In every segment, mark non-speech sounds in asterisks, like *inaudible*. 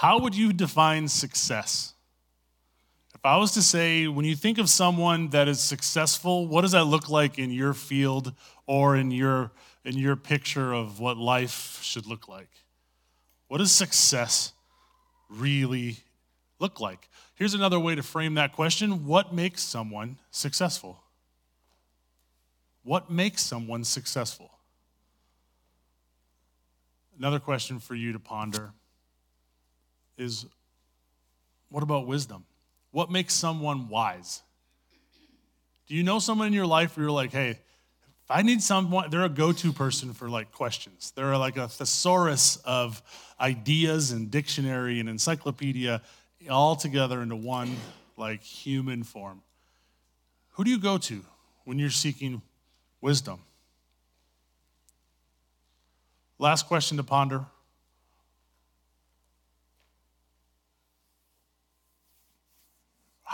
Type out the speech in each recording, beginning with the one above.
How would you define success? If I was to say, when you think of someone that is successful, what does that look like in your field or in your, in your picture of what life should look like? What does success really look like? Here's another way to frame that question What makes someone successful? What makes someone successful? Another question for you to ponder is what about wisdom? What makes someone wise? Do you know someone in your life where you're like, hey, if I need someone, they're a go to person for like questions. They're like a thesaurus of ideas and dictionary and encyclopedia all together into one like human form. Who do you go to when you're seeking wisdom? Last question to ponder.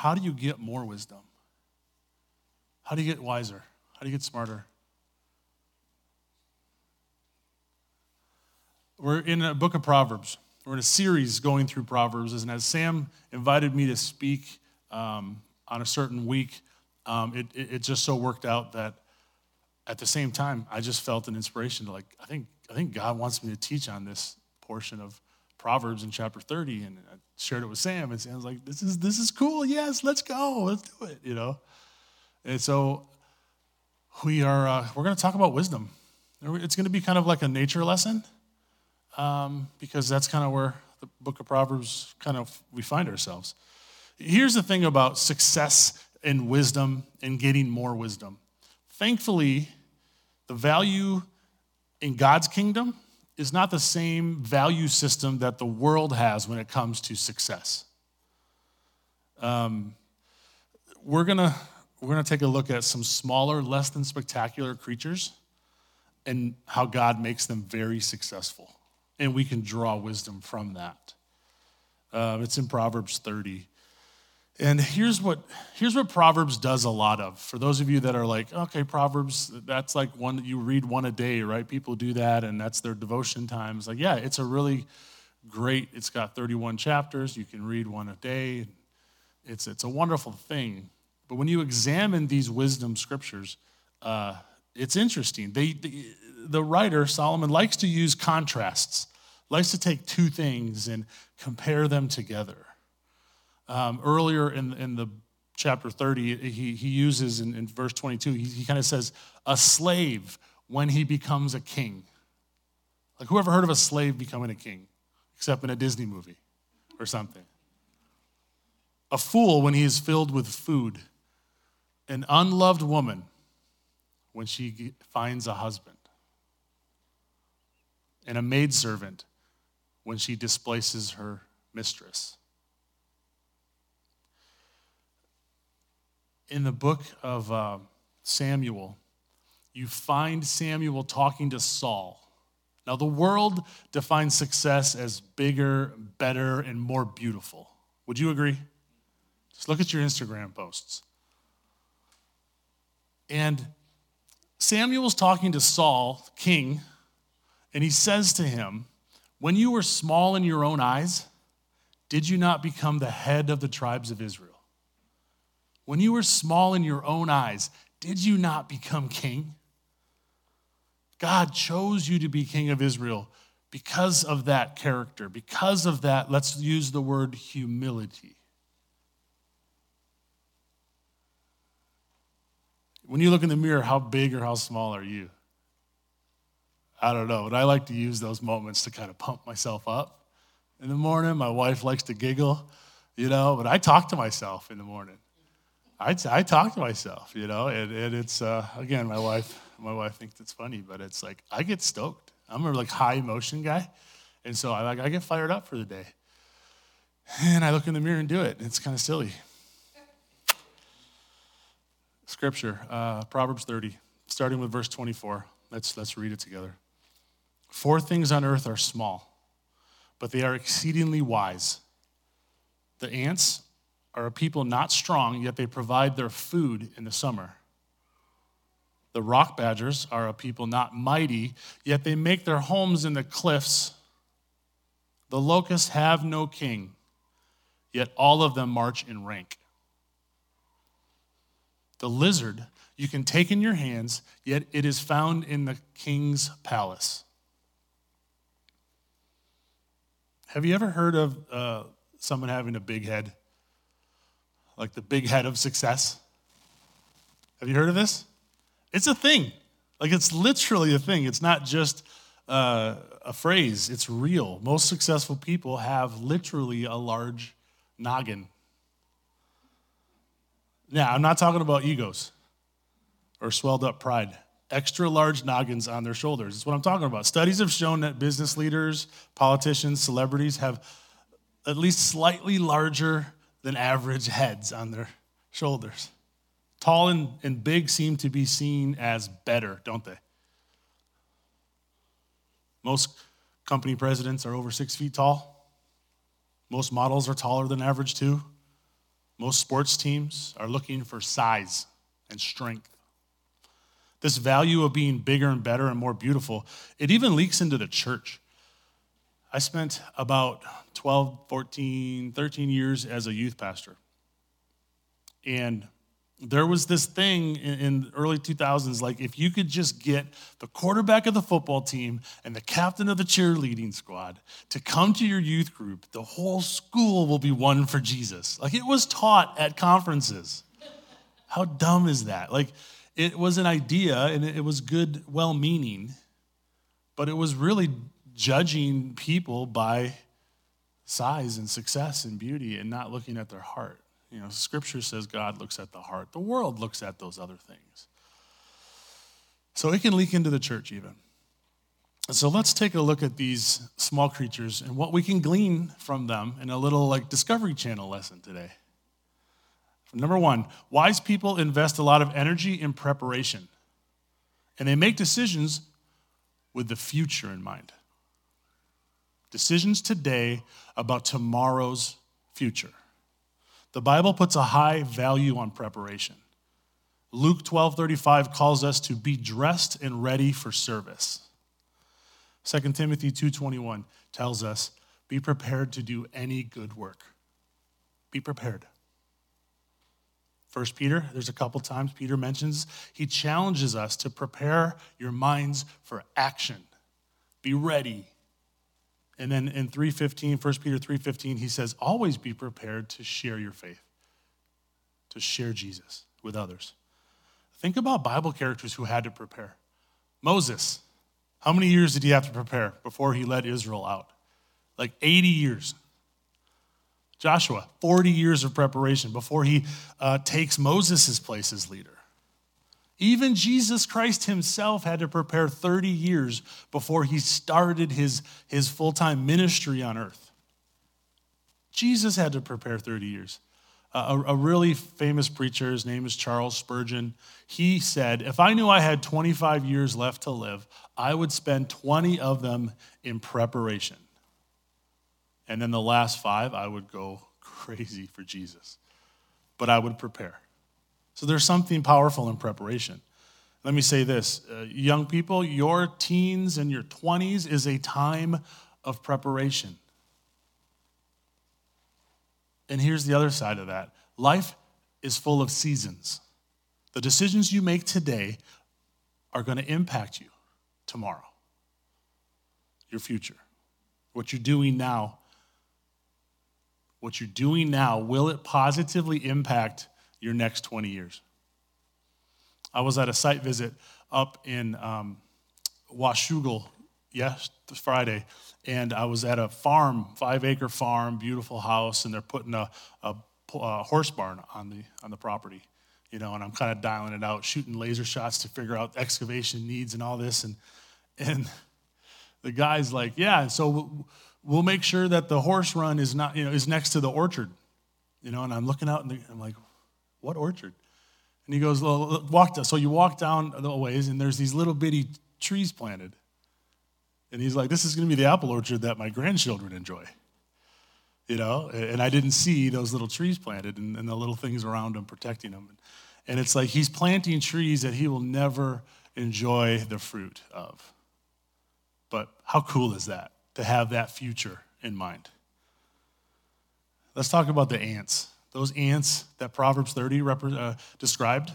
How do you get more wisdom? How do you get wiser? How do you get smarter? We're in a book of Proverbs. We're in a series going through Proverbs. And as Sam invited me to speak um, on a certain week, um, it, it, it just so worked out that at the same time, I just felt an inspiration to like, I think, I think God wants me to teach on this portion of Proverbs in chapter 30. And I shared it with Sam, and Sam's like, this is, this is cool. Yes, let's go. Let's do it, you know? And so we are, uh, we're going to talk about wisdom. It's going to be kind of like a nature lesson um, because that's kind of where the book of Proverbs kind of we find ourselves. Here's the thing about success and wisdom and getting more wisdom. Thankfully, the value in God's kingdom is not the same value system that the world has when it comes to success. Um, we're gonna we're gonna take a look at some smaller, less than spectacular creatures and how God makes them very successful, and we can draw wisdom from that. Uh, it's in Proverbs 30. And here's what, here's what Proverbs does a lot of. For those of you that are like, okay, Proverbs, that's like one that you read one a day, right? People do that and that's their devotion times. Like, yeah, it's a really great, it's got 31 chapters. You can read one a day. It's, it's a wonderful thing. But when you examine these wisdom scriptures, uh, it's interesting. They, the, the writer, Solomon, likes to use contrasts, likes to take two things and compare them together. Um, earlier in, in the chapter 30, he, he uses in, in verse 22, he, he kind of says, a slave when he becomes a king. Like, whoever heard of a slave becoming a king, except in a Disney movie or something? A fool when he is filled with food. An unloved woman when she finds a husband. And a maidservant when she displaces her mistress. In the book of uh, Samuel, you find Samuel talking to Saul. Now, the world defines success as bigger, better, and more beautiful. Would you agree? Just look at your Instagram posts. And Samuel's talking to Saul, king, and he says to him, When you were small in your own eyes, did you not become the head of the tribes of Israel? When you were small in your own eyes, did you not become king? God chose you to be king of Israel because of that character, because of that, let's use the word humility. When you look in the mirror, how big or how small are you? I don't know, but I like to use those moments to kind of pump myself up. In the morning, my wife likes to giggle, you know, but I talk to myself in the morning. I, talk to myself, you know, and, and it's, uh, again, my wife, my wife thinks it's funny, but it's like, I get stoked. I'm a like high emotion guy. And so I like, I get fired up for the day. And I look in the mirror and do it. It's kind of silly. Scripture, uh, Proverbs 30, starting with verse 24. Let's, let's read it together. Four things on earth are small, but they are exceedingly wise. The ants are a people not strong, yet they provide their food in the summer. The rock badgers are a people not mighty, yet they make their homes in the cliffs. The locusts have no king, yet all of them march in rank. The lizard you can take in your hands, yet it is found in the king's palace. Have you ever heard of uh, someone having a big head? Like the big head of success? Have you heard of this? It's a thing. Like it's literally a thing. It's not just uh, a phrase, it's real. Most successful people have literally a large noggin. Now, I'm not talking about egos or swelled up pride. Extra large noggins on their shoulders. That's what I'm talking about. Studies have shown that business leaders, politicians, celebrities have at least slightly larger than average heads on their shoulders. Tall and, and big seem to be seen as better, don't they? Most company presidents are over six feet tall. Most models are taller than average, too. Most sports teams are looking for size and strength. This value of being bigger and better and more beautiful, it even leaks into the church. I spent about 12, 14, 13 years as a youth pastor. And there was this thing in, the early 2000s like if you could just get the quarterback of the football team and the captain of the cheerleading squad to come to your youth group the whole school will be one for jesus. Like it was taught at conferences. How dumb is that? Like it was an idea and it was good well meaning but it was really judging people by size and success and beauty and not looking at their heart you know, scripture says God looks at the heart. The world looks at those other things. So it can leak into the church even. So let's take a look at these small creatures and what we can glean from them in a little like Discovery Channel lesson today. Number one, wise people invest a lot of energy in preparation, and they make decisions with the future in mind. Decisions today about tomorrow's future. The Bible puts a high value on preparation. Luke 12:35 calls us to be dressed and ready for service. 2 Timothy 2:21 tells us, "Be prepared to do any good work." Be prepared. First Peter, there's a couple times Peter mentions, he challenges us to prepare your minds for action. Be ready. And then in 3:15, 1 Peter 3:15, he says, "Always be prepared to share your faith, to share Jesus with others." Think about Bible characters who had to prepare. Moses, how many years did he have to prepare before he led Israel out? Like 80 years. Joshua, 40 years of preparation before he uh, takes Moses' place as leader. Even Jesus Christ himself had to prepare 30 years before he started his, his full time ministry on earth. Jesus had to prepare 30 years. A, a really famous preacher, his name is Charles Spurgeon, he said, If I knew I had 25 years left to live, I would spend 20 of them in preparation. And then the last five, I would go *laughs* crazy for Jesus. But I would prepare. So there's something powerful in preparation. Let me say this uh, young people, your teens and your 20s is a time of preparation. And here's the other side of that life is full of seasons. The decisions you make today are going to impact you tomorrow, your future. What you're doing now, what you're doing now, will it positively impact your next 20 years. I was at a site visit up in um, Washougal yes, Friday, and I was at a farm, five acre farm, beautiful house, and they're putting a, a, a horse barn on the, on the property. You know, and I'm kind of dialing it out, shooting laser shots to figure out excavation needs and all this. And, and the guy's like, yeah, and so we'll make sure that the horse run is not, you know, is next to the orchard. You know, and I'm looking out and I'm like, what orchard? And he goes, well, walk down. So you walk down the ways, and there's these little bitty trees planted. And he's like, this is going to be the apple orchard that my grandchildren enjoy. You know, and I didn't see those little trees planted and, and the little things around them protecting them. And it's like he's planting trees that he will never enjoy the fruit of. But how cool is that to have that future in mind. Let's talk about the ants. Those ants that Proverbs 30 rep- uh, described.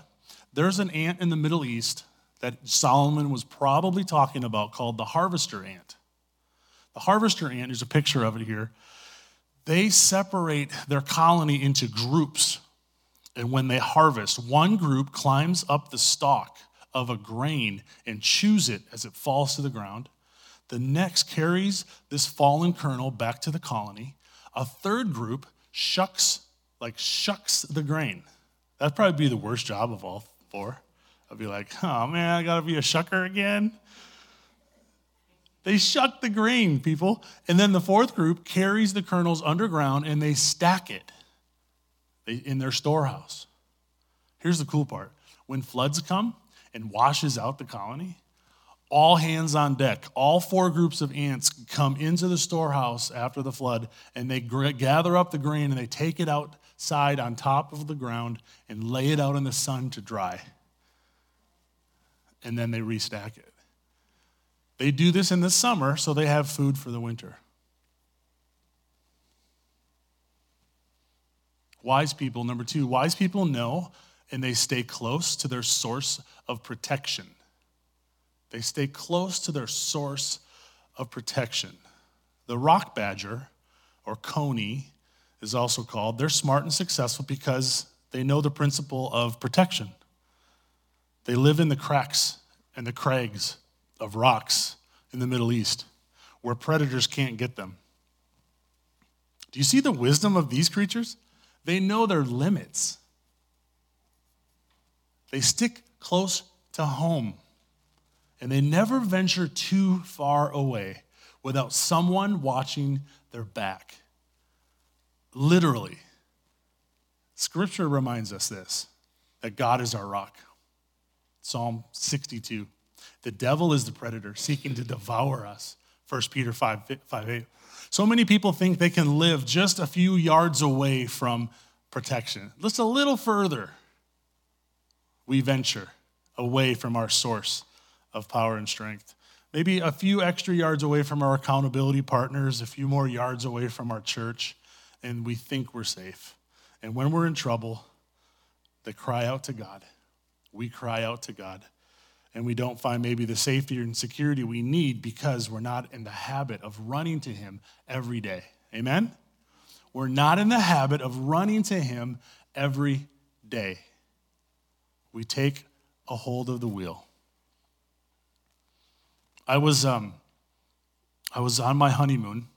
There's an ant in the Middle East that Solomon was probably talking about called the harvester ant. The harvester ant, there's a picture of it here. They separate their colony into groups. And when they harvest, one group climbs up the stalk of a grain and chews it as it falls to the ground. The next carries this fallen kernel back to the colony. A third group shucks, like shucks the grain. That'd probably be the worst job of all four. I'd be like, oh man, I gotta be a shucker again. They shuck the grain, people. And then the fourth group carries the kernels underground and they stack it in their storehouse. Here's the cool part when floods come and washes out the colony, all hands on deck. All four groups of ants come into the storehouse after the flood and they gather up the grain and they take it outside on top of the ground and lay it out in the sun to dry. And then they restack it. They do this in the summer so they have food for the winter. Wise people, number two, wise people know and they stay close to their source of protection. They stay close to their source of protection. The rock badger, or coney, is also called, they're smart and successful because they know the principle of protection. They live in the cracks and the crags of rocks in the Middle East where predators can't get them. Do you see the wisdom of these creatures? They know their limits. They stick close to home and they never venture too far away without someone watching their back. Literally. Scripture reminds us this that God is our rock. Psalm 62. The devil is the predator seeking to devour us. 1 Peter 5, 5 8. So many people think they can live just a few yards away from protection. Just a little further, we venture away from our source of power and strength. Maybe a few extra yards away from our accountability partners, a few more yards away from our church, and we think we're safe. And when we're in trouble, they cry out to God. We cry out to God and we don't find maybe the safety and security we need because we're not in the habit of running to Him every day. Amen? We're not in the habit of running to Him every day. We take a hold of the wheel. I was, um, I was on my honeymoon.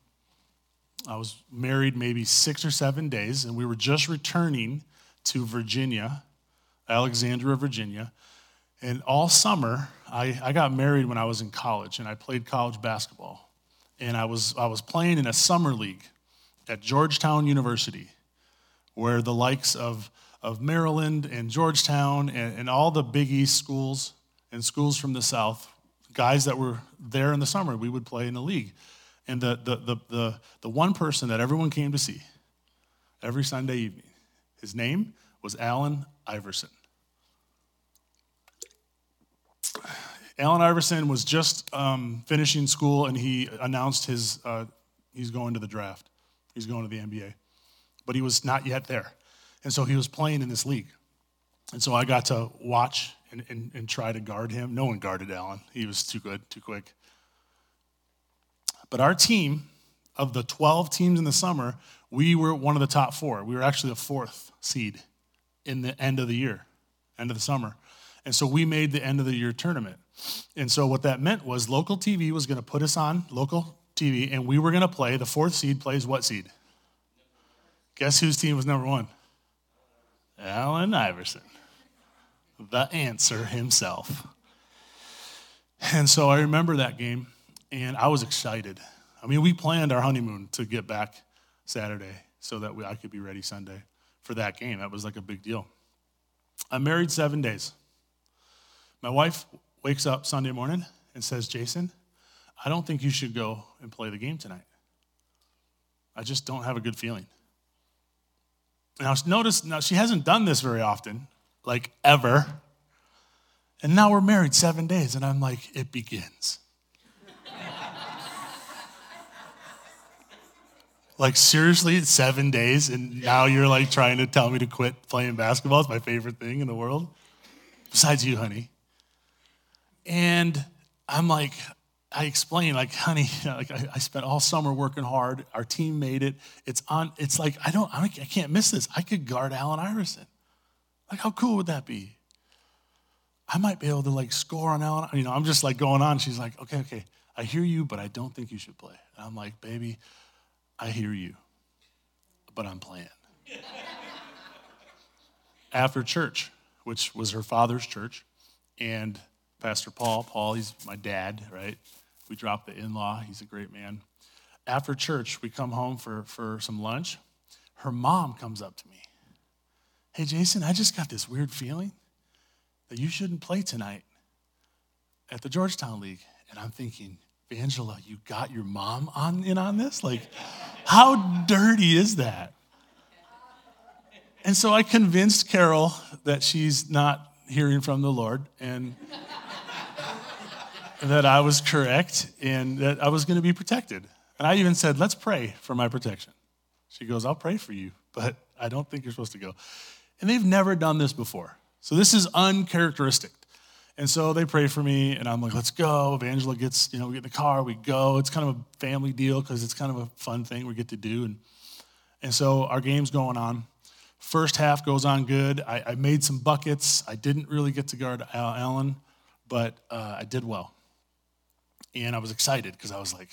I was married maybe six or seven days, and we were just returning to Virginia, Alexandria, Virginia. And all summer, I, I got married when I was in college, and I played college basketball. And I was, I was playing in a summer league at Georgetown University, where the likes of, of Maryland and Georgetown and, and all the Big East schools and schools from the South, guys that were there in the summer, we would play in the league. And the, the, the, the, the one person that everyone came to see every Sunday evening, his name was Allen Iverson. Allen Iverson was just um, finishing school and he announced his, uh, he's going to the draft. He's going to the NBA. But he was not yet there. And so he was playing in this league. And so I got to watch and, and, and try to guard him. No one guarded Allen, he was too good, too quick. But our team, of the 12 teams in the summer, we were one of the top four. We were actually the fourth seed in the end of the year, end of the summer. And so we made the end of the year tournament. And so what that meant was local TV was going to put us on local TV, and we were going to play. The fourth seed plays what seed? Guess whose team was number one? Allen Iverson, the answer himself. And so I remember that game, and I was excited. I mean, we planned our honeymoon to get back Saturday so that we, I could be ready Sunday for that game. That was like a big deal. I'm married seven days. My wife wakes up Sunday morning and says, Jason, I don't think you should go and play the game tonight. I just don't have a good feeling. Now, notice, now she hasn't done this very often, like ever. And now we're married seven days, and I'm like, it begins. Like, seriously, seven days, and now you're like trying to tell me to quit playing basketball? It's my favorite thing in the world. Besides you, honey. And I'm like, I explain, like, honey, *laughs* like I, I, spent all summer working hard. Our team made it. It's on. It's like I don't. I can't miss this. I could guard Allen Iverson. Like, how cool would that be? I might be able to like score on Allen. You know, I'm just like going on. She's like, okay, okay, I hear you, but I don't think you should play. And I'm like, baby, I hear you, but I'm playing. After church, which was her father's church, and Pastor Paul, Paul, he's my dad, right? We dropped the in law. He's a great man. After church, we come home for, for some lunch. Her mom comes up to me. Hey, Jason, I just got this weird feeling that you shouldn't play tonight at the Georgetown League. And I'm thinking, Angela, you got your mom on in on this? Like, how dirty is that? And so I convinced Carol that she's not hearing from the Lord and that I was correct and that I was going to be protected. And I even said, let's pray for my protection. She goes, I'll pray for you, but I don't think you're supposed to go. And they've never done this before. So this is uncharacteristic. And so they pray for me, and I'm like, let's go. Evangela gets, you know, we get in the car, we go. It's kind of a family deal because it's kind of a fun thing we get to do. And, and so our game's going on. First half goes on good. I, I made some buckets. I didn't really get to guard Allen, but uh, I did well. And I was excited because I was like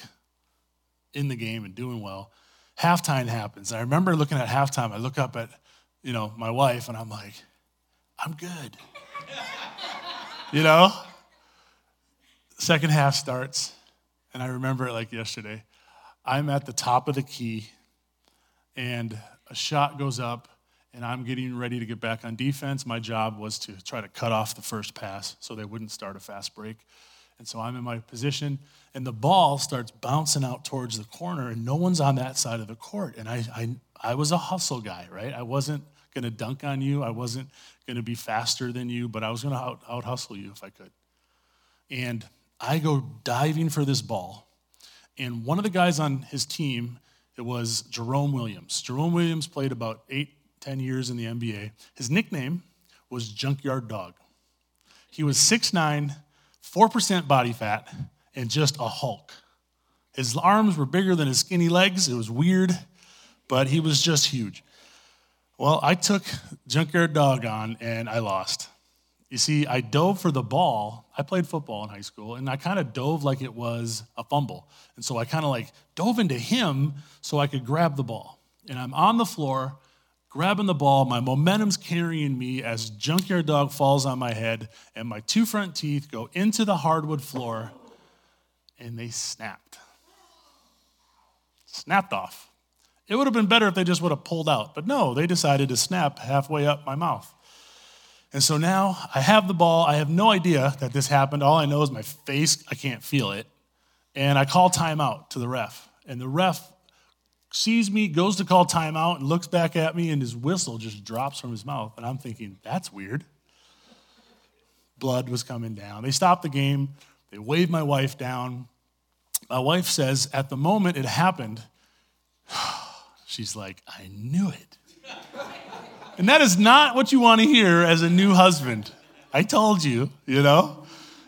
in the game and doing well. Halftime happens. I remember looking at halftime. I look up at, you know, my wife, and I'm like, I'm good. You know? Second half starts, and I remember it like yesterday. I'm at the top of the key, and a shot goes up, and I'm getting ready to get back on defense. My job was to try to cut off the first pass so they wouldn't start a fast break. And so I'm in my position, and the ball starts bouncing out towards the corner, and no one's on that side of the court. And I, I, I was a hustle guy, right? I wasn't going to dunk on you. I wasn't going to be faster than you, but I was going to out, hustle you if I could. And I go diving for this ball. And one of the guys on his team, it was Jerome Williams. Jerome Williams played about eight, ten years in the NBA. His nickname was Junkyard Dog. He was 6'9, 4% body fat, and just a Hulk. His arms were bigger than his skinny legs. It was weird, but he was just huge. Well, I took Junkyard Dog on and I lost. You see, I dove for the ball. I played football in high school, and I kind of dove like it was a fumble. And so I kind of like dove into him so I could grab the ball. And I'm on the floor, grabbing the ball. My momentum's carrying me as Junkyard Dog falls on my head, and my two front teeth go into the hardwood floor, and they snapped. Snapped off. It would have been better if they just would have pulled out, but no, they decided to snap halfway up my mouth. And so now I have the ball. I have no idea that this happened. All I know is my face, I can't feel it. And I call timeout to the ref. And the ref sees me, goes to call timeout, and looks back at me, and his whistle just drops from his mouth. And I'm thinking, that's weird. Blood was coming down. They stopped the game. They waved my wife down. My wife says, at the moment it happened, She's like, I knew it. and that is not what you want to hear as a new husband. I told you, you know?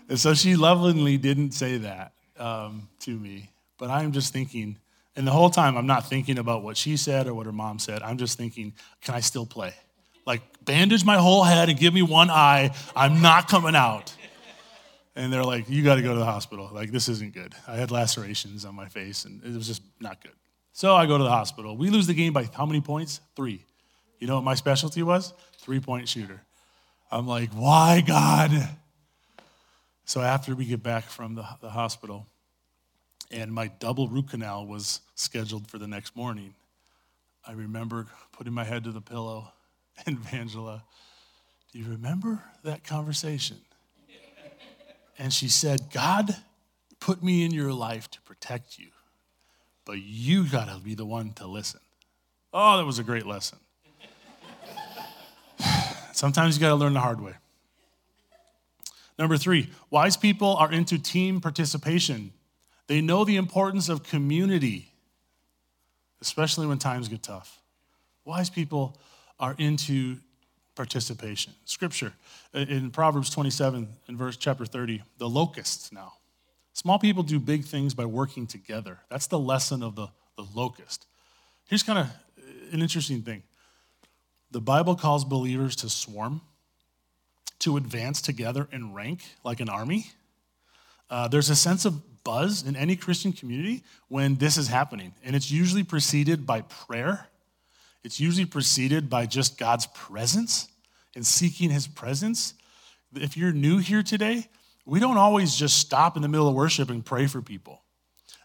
And so she lovingly didn't say that um, to me. But I'm just thinking, and the whole time I'm not thinking about what she said or what her mom said. I'm just thinking, can I still play? Like, bandage my whole head and give me one eye. I'm not coming out. And they're like, you got to go to the hospital. Like, this isn't good. I had lacerations on my face, and it was just not good. So I go to the hospital. We lose the game by how many points? Three. You know what my specialty was? Three point shooter. I'm like, why, God? So after we get back from the, the hospital, and my double root canal was scheduled for the next morning, I remember putting my head to the pillow *laughs* and Angela, do you remember that conversation? And she said, God put me in your life to protect you but you got to be the one to listen. Oh, that was a great lesson. *sighs* Sometimes you got to learn the hard way. Number three, wise people are into team participation. They know the importance of community. especially when times get tough. Wise people are into participation. Scripture in Proverbs 27 in verse chapter 30, the locusts now. Small people do big things by working together. That's the lesson of the, the locust. Here's kind of an interesting thing. The Bible calls believers to swarm, to advance together in rank like an army. Uh, there's a sense of buzz in any Christian community when this is happening, and it's usually preceded by prayer it's usually preceded by just God's presence and seeking his presence. If you're new here today, we don't always just stop in the middle of worship and pray for people.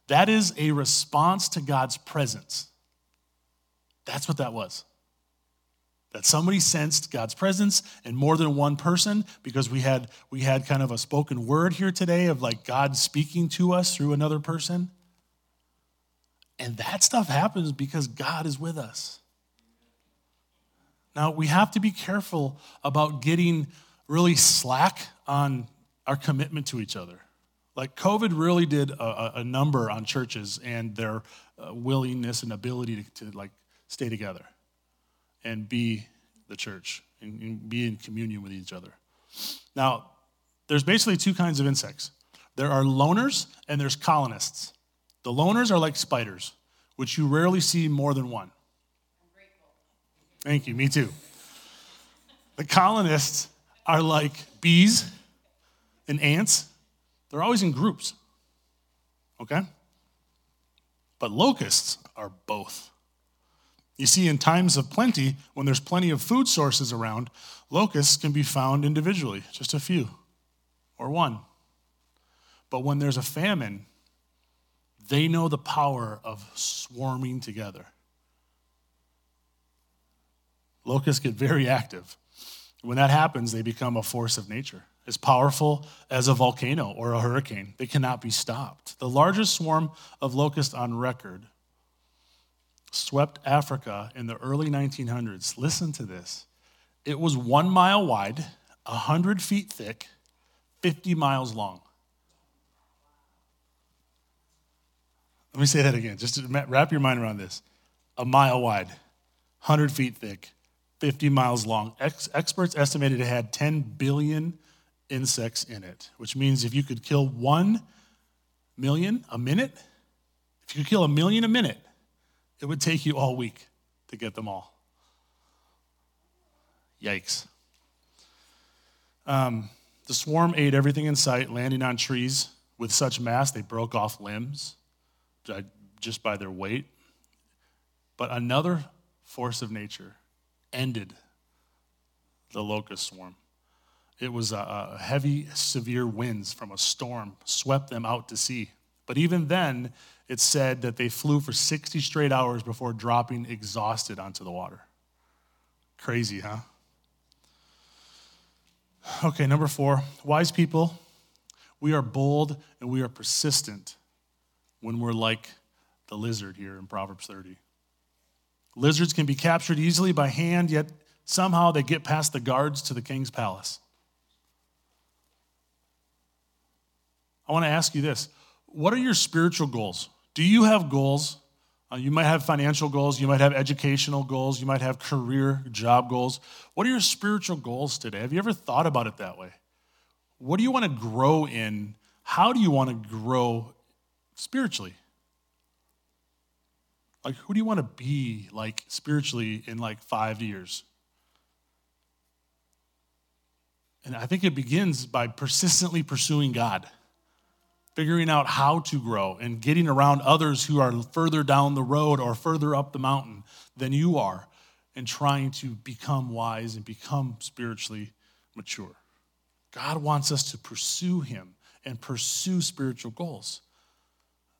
That is a response to God's presence. That's what that was. That somebody sensed God's presence and more than one person because we had we had kind of a spoken word here today of like God speaking to us through another person. And that stuff happens because God is with us. Now, we have to be careful about getting really slack on our commitment to each other. Like, COVID really did a, a number on churches and their uh, willingness and ability to, to, like stay together and be the church and, and be in communion with each other. Now, there's basically two kinds of insects there are loners and there's colonists. The loners are like spiders, which you rarely see more than one. Thank you, me too. The colonists are like bees and ants, they're always in groups, okay? But locusts are both. You see, in times of plenty, when there's plenty of food sources around, locusts can be found individually, just a few or one. But when there's a famine, they know the power of swarming together locusts get very active. When that happens, they become a force of nature, as powerful as a volcano or a hurricane. They cannot be stopped. The largest swarm of locusts on record swept Africa in the early 1900s. Listen to this it was one mile wide, 100 feet thick, 50 miles long. Let me say that again, just to wrap your mind around this. A mile wide, 100 feet thick, 50 miles long. Ex- experts estimated it had 10 billion insects in it, which means if you could kill 1 million a minute, if you could kill a million a minute, it would take you all week to get them all. Yikes. Um, the swarm ate everything in sight, landing on trees with such mass they broke off limbs just by their weight. But another force of nature ended the locust swarm. It was a, a heavy, severe winds from a storm swept them out to sea. But even then, it said that they flew for 60 straight hours before dropping exhausted onto the water. Crazy, huh? Okay, number four wise people, we are bold and we are persistent when we're like the lizard here in Proverbs 30. Lizards can be captured easily by hand, yet somehow they get past the guards to the king's palace. I want to ask you this What are your spiritual goals? Do you have goals? Uh, you might have financial goals, you might have educational goals, you might have career, job goals. What are your spiritual goals today? Have you ever thought about it that way? What do you want to grow in? How do you want to grow spiritually? Like, who do you want to be like spiritually in like five years? And I think it begins by persistently pursuing God, figuring out how to grow and getting around others who are further down the road or further up the mountain than you are and trying to become wise and become spiritually mature. God wants us to pursue Him and pursue spiritual goals.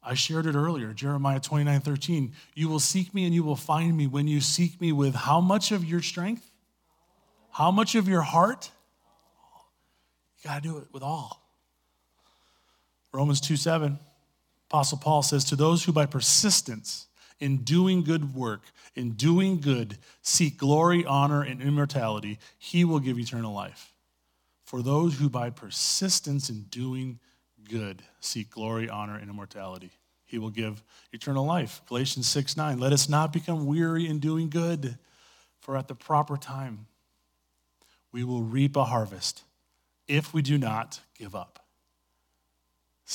I shared it earlier, Jeremiah 29 13. You will seek me and you will find me when you seek me with how much of your strength? How much of your heart? You got to do it with all. Romans 2 7, Apostle Paul says, To those who by persistence in doing good work, in doing good, seek glory, honor, and immortality, he will give eternal life. For those who by persistence in doing good seek glory, honor, and immortality. he will give eternal life. Galatians 6 9. Let us not become weary in doing good, for at the proper time we will reap a harvest if we do not give up.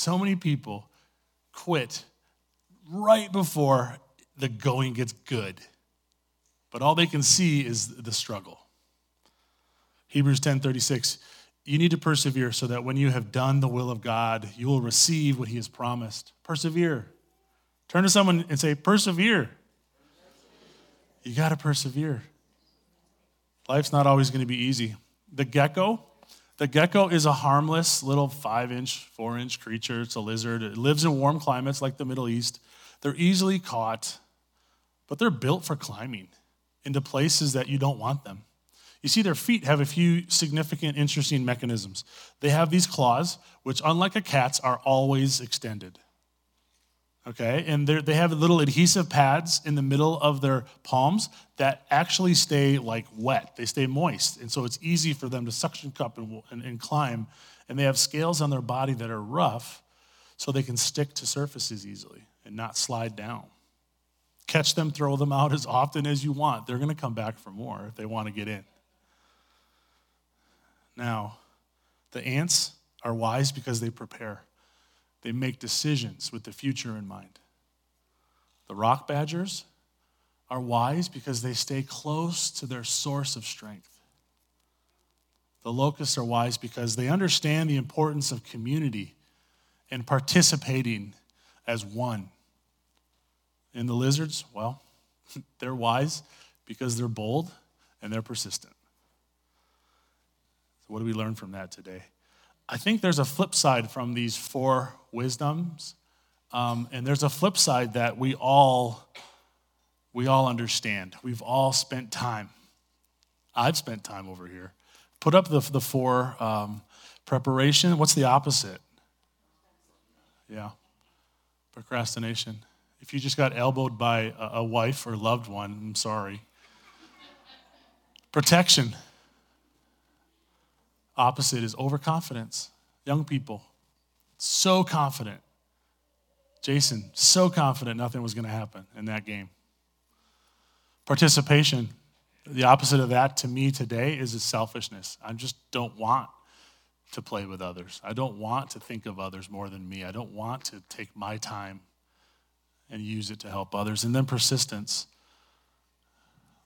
So many people quit right before the going gets good, but all they can see is the struggle. Hebrews 10:36 you need to persevere so that when you have done the will of God, you will receive what he has promised. Persevere. Turn to someone and say, Persevere. You got to persevere. Life's not always going to be easy. The gecko, the gecko is a harmless little five inch, four inch creature. It's a lizard. It lives in warm climates like the Middle East. They're easily caught, but they're built for climbing into places that you don't want them. You see, their feet have a few significant, interesting mechanisms. They have these claws, which, unlike a cat's, are always extended. Okay, and they have little adhesive pads in the middle of their palms that actually stay like wet. They stay moist, and so it's easy for them to suction cup and, and, and climb. And they have scales on their body that are rough, so they can stick to surfaces easily and not slide down. Catch them, throw them out as often as you want. They're going to come back for more if they want to get in. Now, the ants are wise because they prepare, they make decisions with the future in mind. The rock badgers are wise because they stay close to their source of strength. The locusts are wise because they understand the importance of community and participating as one. And the lizards, well, *laughs* they're wise because they're bold and they're persistent. So, what do we learn from that today? I think there's a flip side from these four wisdoms, um, and there's a flip side that we all we all understand. We've all spent time. I've spent time over here. Put up the the four um, preparation. What's the opposite? Yeah, procrastination. If you just got elbowed by a, a wife or loved one, I'm sorry. Protection. Opposite is overconfidence. Young people, so confident. Jason, so confident nothing was going to happen in that game. Participation, the opposite of that to me today is selfishness. I just don't want to play with others. I don't want to think of others more than me. I don't want to take my time and use it to help others. And then persistence.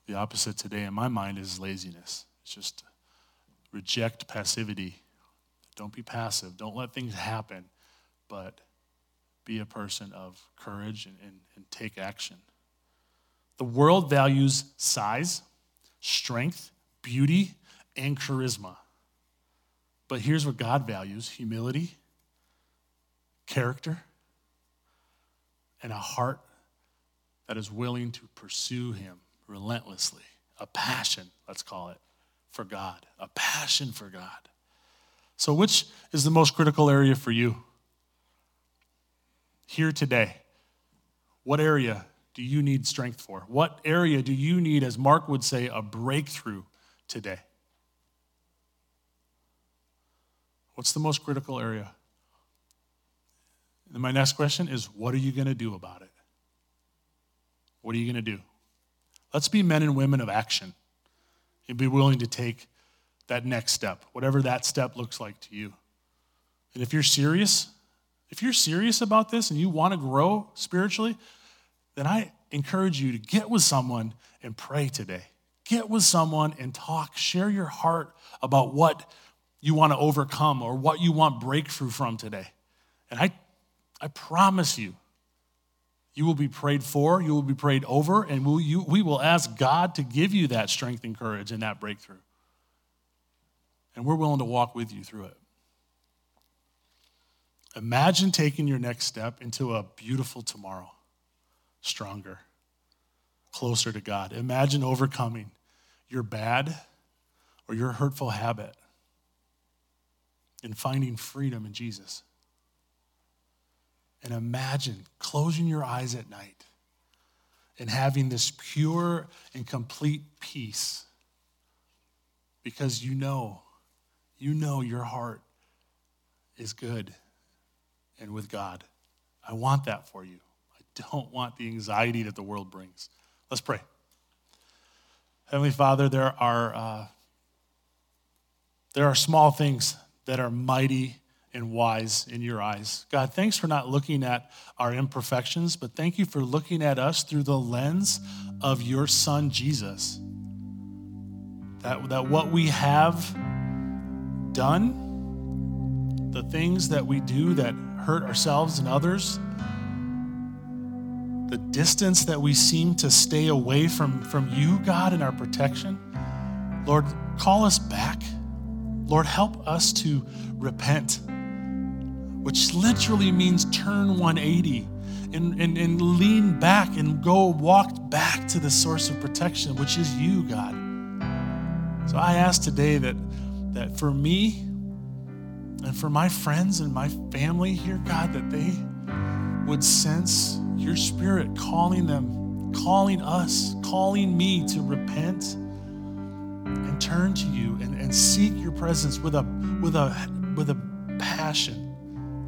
The opposite today in my mind is laziness. It's just Reject passivity. Don't be passive. Don't let things happen, but be a person of courage and, and, and take action. The world values size, strength, beauty, and charisma. But here's what God values humility, character, and a heart that is willing to pursue Him relentlessly. A passion, let's call it for God, a passion for God. So, which is the most critical area for you? Here today, what area do you need strength for? What area do you need, as Mark would say, a breakthrough today? What's the most critical area? And my next question is what are you going to do about it? What are you going to do? Let's be men and women of action and be willing to take that next step, whatever that step looks like to you. And if you're serious, if you're serious about this and you want to grow spiritually, then I encourage you to get with someone and pray today. Get with someone and talk. Share your heart about what you want to overcome or what you want breakthrough from today. And I, I promise you, you will be prayed for, you will be prayed over, and we'll, you, we will ask God to give you that strength and courage and that breakthrough. And we're willing to walk with you through it. Imagine taking your next step into a beautiful tomorrow, stronger, closer to God. Imagine overcoming your bad or your hurtful habit and finding freedom in Jesus. And imagine closing your eyes at night and having this pure and complete peace because you know, you know your heart is good and with God. I want that for you. I don't want the anxiety that the world brings. Let's pray. Heavenly Father, there are, uh, there are small things that are mighty and wise in your eyes. God, thanks for not looking at our imperfections, but thank you for looking at us through the lens of your Son, Jesus. That, that what we have done, the things that we do that hurt ourselves and others, the distance that we seem to stay away from, from you, God, and our protection, Lord, call us back. Lord, help us to repent, which literally means turn 180 and, and, and lean back and go walk back to the source of protection, which is you, God. So I ask today that, that for me and for my friends and my family here, God, that they would sense your spirit calling them, calling us, calling me to repent and turn to you and, and seek your presence with a with a with a passion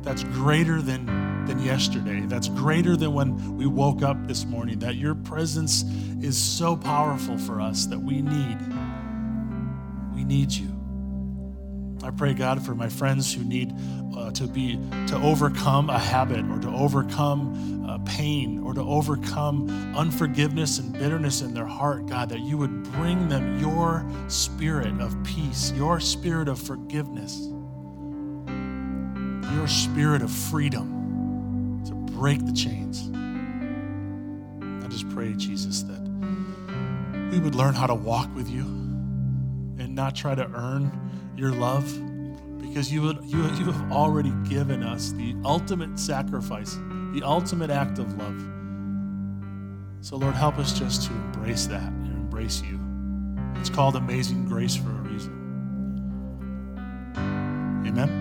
that's greater than than yesterday. That's greater than when we woke up this morning. That your presence is so powerful for us that we need we need you. I pray, God, for my friends who need uh, to be to overcome a habit or to overcome uh, pain or to overcome unforgiveness and bitterness in their heart, God, that you would bring them your spirit of peace, your spirit of forgiveness, your spirit of freedom to break the chains. I just pray, Jesus, that we would learn how to walk with you and not try to earn your love because you, would, you, you have already given us the ultimate sacrifice, the ultimate act of love. So, Lord, help us just to embrace that and embrace you. It's called amazing grace for a reason. Amen.